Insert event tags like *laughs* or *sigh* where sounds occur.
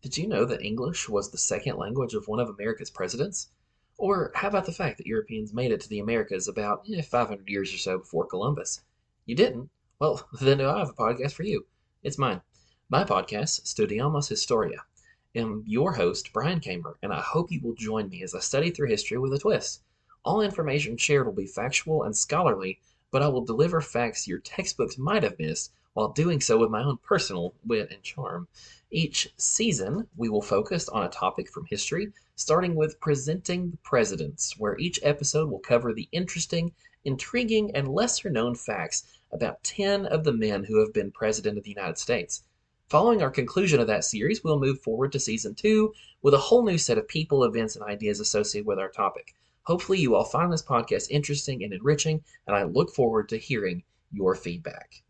Did you know that English was the second language of one of America's presidents? Or how about the fact that Europeans made it to the Americas about eh, 500 years or so before Columbus? You didn't? Well, *laughs* then I have a podcast for you. It's mine. My podcast, Studiamos Historia. I'm your host, Brian Kamer, and I hope you will join me as I study through history with a twist. All information shared will be factual and scholarly, but I will deliver facts your textbooks might have missed while doing so with my own personal wit and charm. Each season, we will focus on a topic from history, starting with Presenting the Presidents, where each episode will cover the interesting, intriguing, and lesser known facts about 10 of the men who have been President of the United States. Following our conclusion of that series, we'll move forward to season two with a whole new set of people, events, and ideas associated with our topic. Hopefully, you all find this podcast interesting and enriching, and I look forward to hearing your feedback.